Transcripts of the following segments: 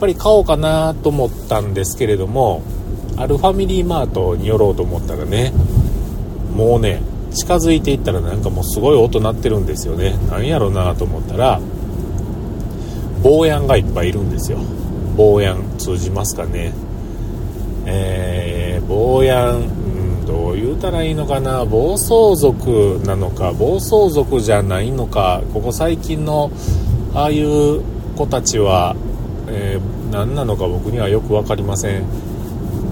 ぱり買おうかなと思ったんですけれどもあるファミリーマートに寄ろうと思ったらねもうね近づいていったらなんかもうすごい音鳴ってるんですよね。何やろうなと思ったら坊やんがいっぱいいるんですよ。坊やん通じますかね。えー、坊やん、うん、どう言うたらいいのかな。暴走族なのか暴走族じゃないのか。ここ最近のああいう子たちは、えー、何なのか僕にはよく分かりません。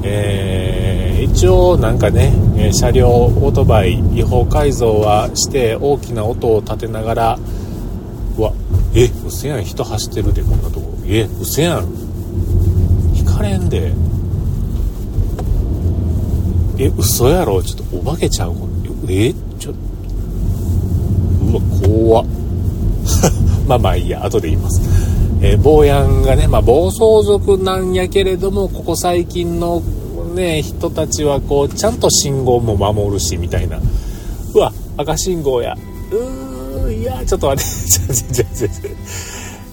えー、一応なんかね車両オートバイ違法改造はして大きな音を立てながらうわえうせやん人走ってるでこんなとこ。えうせやん。引かれんで。え嘘やろ。ちょっとお化けちゃうえちょうわ怖っ。まあまあいいや後で言います。えー、坊やんがね、まあ、暴走族なんやけれどもここ最近の、ね、人たちはこうちゃんと信号も守るしみたいな。うわ赤信号や。うーいやちょっとあれ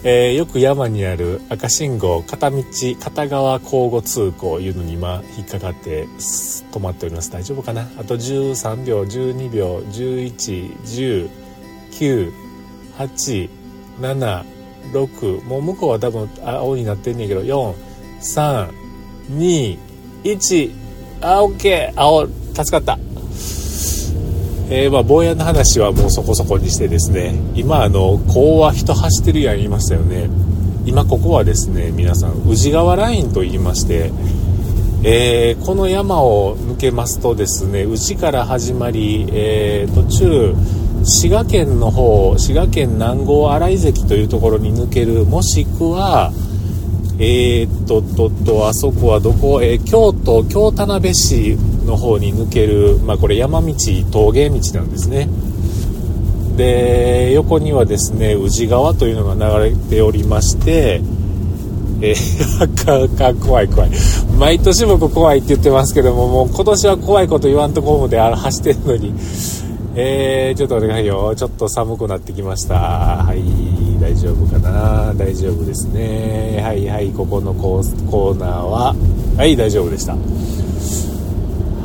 えー、よく山にある赤信号片道片側交互通行いうのに今引っかかって止まっております。大丈夫かな？あと13秒12秒111098 6もう向こうは多分青になってんねんけど4321あオッケー。青。助かった。えー、まあ坊やの話はもうそこそこにしてですね。今あのこうは人走ってるやん言いましたよね。今ここはですね皆さん宇治川ラインと言いましてえー、この山を抜けますとですね宇治から始まり、えー、途中滋賀県の方滋賀県南郷新井関というところに抜けるもしくはえー、っとととあそこはどこ、えー、京都京田辺市の方に抜ける、まあ、これ山道峠道なんですね。で横にはですね宇治川というのが流れておりましてえー、か怖い怖い。毎年僕怖いって言ってますけどももう今年は怖いこと言わんとこもで走ってるのに。えー、ちょっとお願いよ。ちょっと寒くなってきました。はい。大丈夫かな？大丈夫ですね。はいはい。ここのコーナーは。はい大丈夫でした。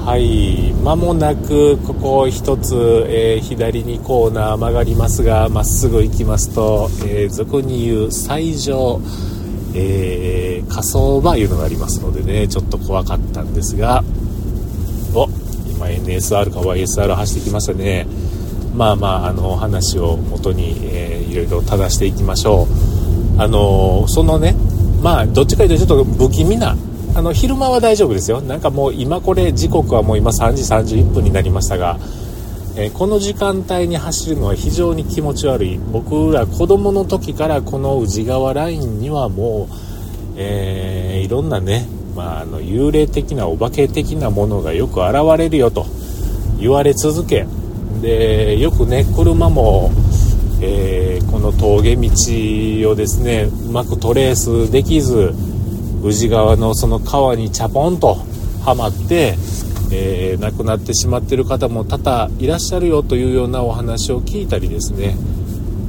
はい。間もなくここ一つ、えー、左にコーナー曲がりますがまっすぐ行きますと、えー、俗に言う最上えー、火葬場いうのがありますのでねちょっと怖かったんですが、NSR か YSR 走ってきましたね。まあまああの話を元に、えー、いろいろ正していきましょう。あのそのねまあどっちかというとちょっと不気味なあの昼間は大丈夫ですよ。なんかもう今これ時刻はもう今3時31分になりましたが、えー、この時間帯に走るのは非常に気持ち悪い。僕ら子供の時からこの宇治川ラインにはもう、えー、いろんなねまあ、あの幽霊的なお化け的なものがよく現れるよと言われ続けでよくね車も、えー、この峠道をですねうまくトレースできず宇治川のその川にチャポンとはまって、えー、亡くなってしまってる方も多々いらっしゃるよというようなお話を聞いたりですね。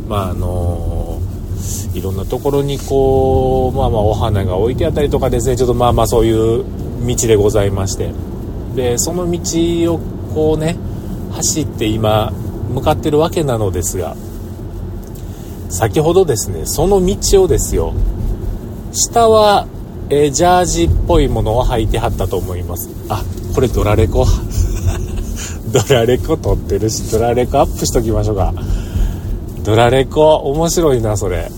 まああのーいろんなところにこう、まあまあお花が置いてあったりとかですね、ちょっとまあまあそういう道でございまして。で、その道をこうね、走って今、向かってるわけなのですが、先ほどですね、その道をですよ、下は、えー、ジャージっぽいものを履いてはったと思います。あ、これドラレコ？ドラレコ撮ってるし、ドラレコアップしときましょうか。ドラレコ、面白いな、それ。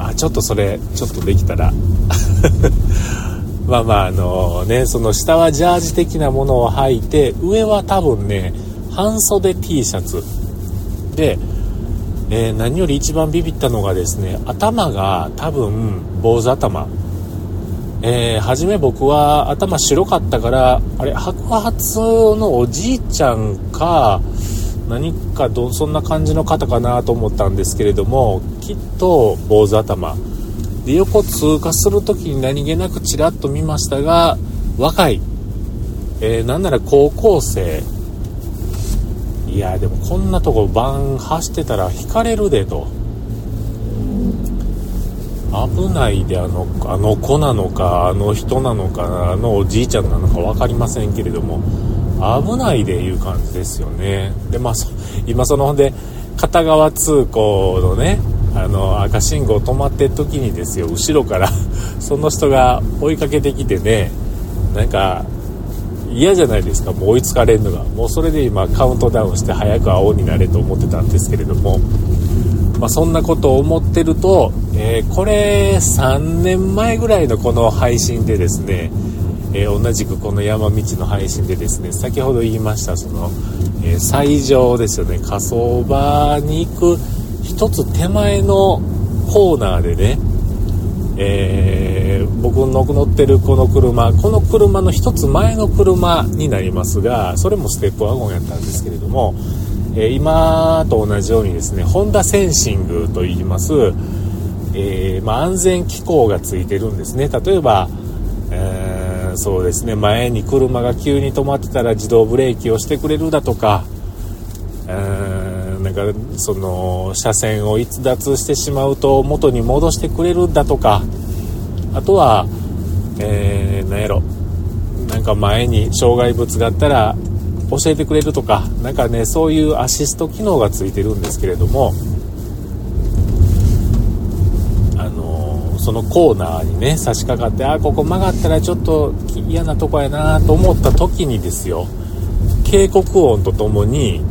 あちょっとそれちょっとできたら。まあまああのねその下はジャージ的なものを履いて上は多分ね半袖 T シャツ。で、えー、何より一番ビビったのがですね頭が多分坊主頭。えー、初め僕は頭白かったからあれ白髪のおじいちゃんか何かどそんな感じの方かなと思ったんですけれどもきっと坊主頭。で横通過する時に何気なくちらっと見ましたが若い、えー、なんなら高校生。いやでもこんなとこ晩走ってたら引かれるでと。危ないであのあの子なのかあの人なのかあのおじいちゃんなのか分かりませんけれども。危ないでいう感じですよね。でまあ今そのほんで片側通行のねあの赤信号止まってる時にですよ後ろから その人が追いかけてきてねなんか嫌じゃないですかもう追いつかれるのが。もうそれで今カウントダウンして早く青になれと思ってたんですけれども、まあ、そんなことを思ってると、えー、これ3年前ぐらいのこの配信でですね、えー、同じくこの山道の配信でですね先ほど言いましたその、えー、最上ですよね。火葬場に行く1つ手前のコーナーでねえー、僕の乗ってるこの車この車の1つ前の車になりますがそれもステップワゴンやったんですけれども、え、今と同じようにですねホンダセンシングといいます、え、まあ、安全機構がついてるんですね。例えば、えそうですね。前に車が急に止まってたら自動ブレーキをしてくれるだとか、なんかその車線を逸脱してしまうと元に戻してくれるだとか。あとは、えー、何やろ。なんか前に障害物があったら教えてくれるとか。何かねそういうアシスト機能がついてるんですけれどもあのそのコーナーにね差し掛かってあここ曲がったらちょっと嫌なとこやなと思った時にですよ警告音とともに、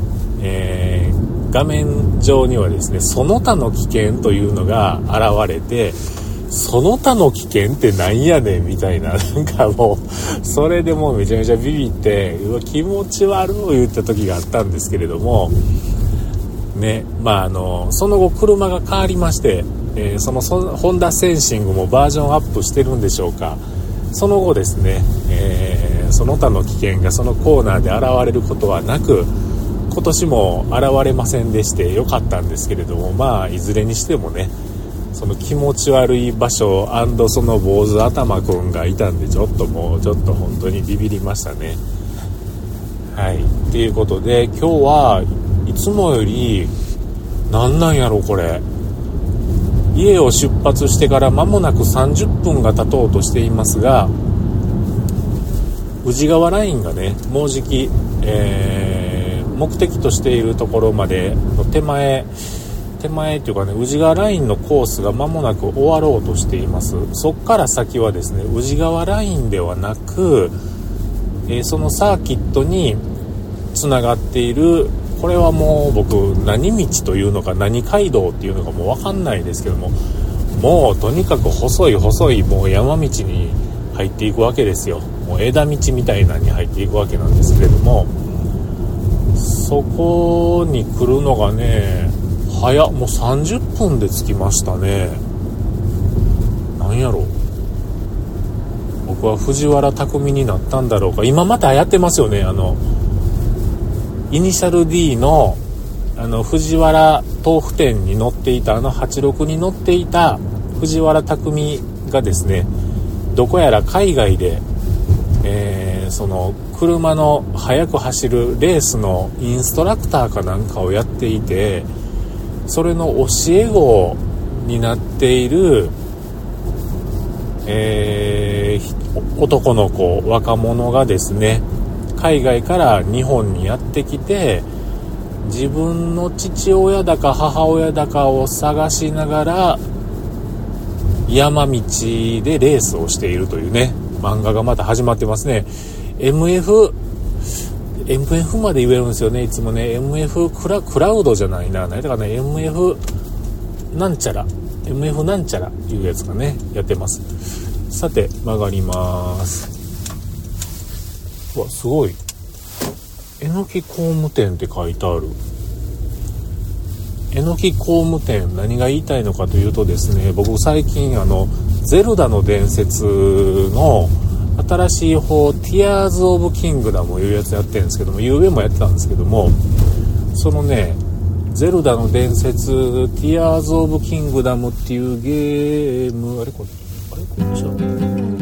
えー、画面上にはですねその他の危険というのが現れてその他の危険ってなんやねんみたいな、なんかもう、それでもうめちゃめちゃビビって、うわ、気持ち悪い言った時があったんですけれども、ね、まああの、その後車が変わりまして、えー、そのホンダセンシングもバージョンアップしてるんでしょうか。その後ですね、えー、その他の危険がそのコーナーで現れることはなく、今年も現れませんでしてよかったんですけれども、まあ、いずれにしてもね、その気持ち悪い場所その坊主頭くんがいたんでちょっともうちょっと本当にビビりましたね。はい。っていうことで今日はいつもより何なんやろこれ。家を出発してから間もなく30分が経とうとしていますが宇治川ラインがねもうじき、えー、目的としているところまでの手前手前というかね宇治川ラインのコースが間もなく終わろうとしています。そこから先はですね宇治川ラインではなく、えー、そのサーキットにつながっているこれはもう僕何道というのか何街道っていうのかもう分かんないですけどももうとにかく細い細いもう山道に入っていくわけですよ。もう枝道みたいなに入っていくわけなんですけれどもそこに来るのがね早もう30分で着きましたね。なんやろ僕は藤原匠になったんだろうか。今またやってますよねあのイニシャル D のあの藤原豆腐店に乗っていたあの86に乗っていた藤原匠がですねどこやら海外で、えー、その車の速く走るレースのインストラクターかなんかをやっていてそれの教え子になっている、えー、男の子若者がですね海外から日本にやってきて自分の父親だか母親だかを探しながら山道でレースをしているというね漫画がまた始まってますね。MF MF まで言えるんですよねいつもね。MF クラクラウドじゃないな何だかね MF なんちゃら。MF なんちゃらいうやつがねやってます。さて曲がります。わすごい。えのき工務店って書いてある。えのき工務店何が言いたいのかというとですね僕最近あのゼルダの伝説の新しい方、ティアーズ・オブ・キングダムいうやつやってるんですけども、ゆうべもやってたんですけども、そのね、ゼルダの伝説、ティアーズ・オブ・キングダムっていうゲーム、あれこれ、あれこれでしょ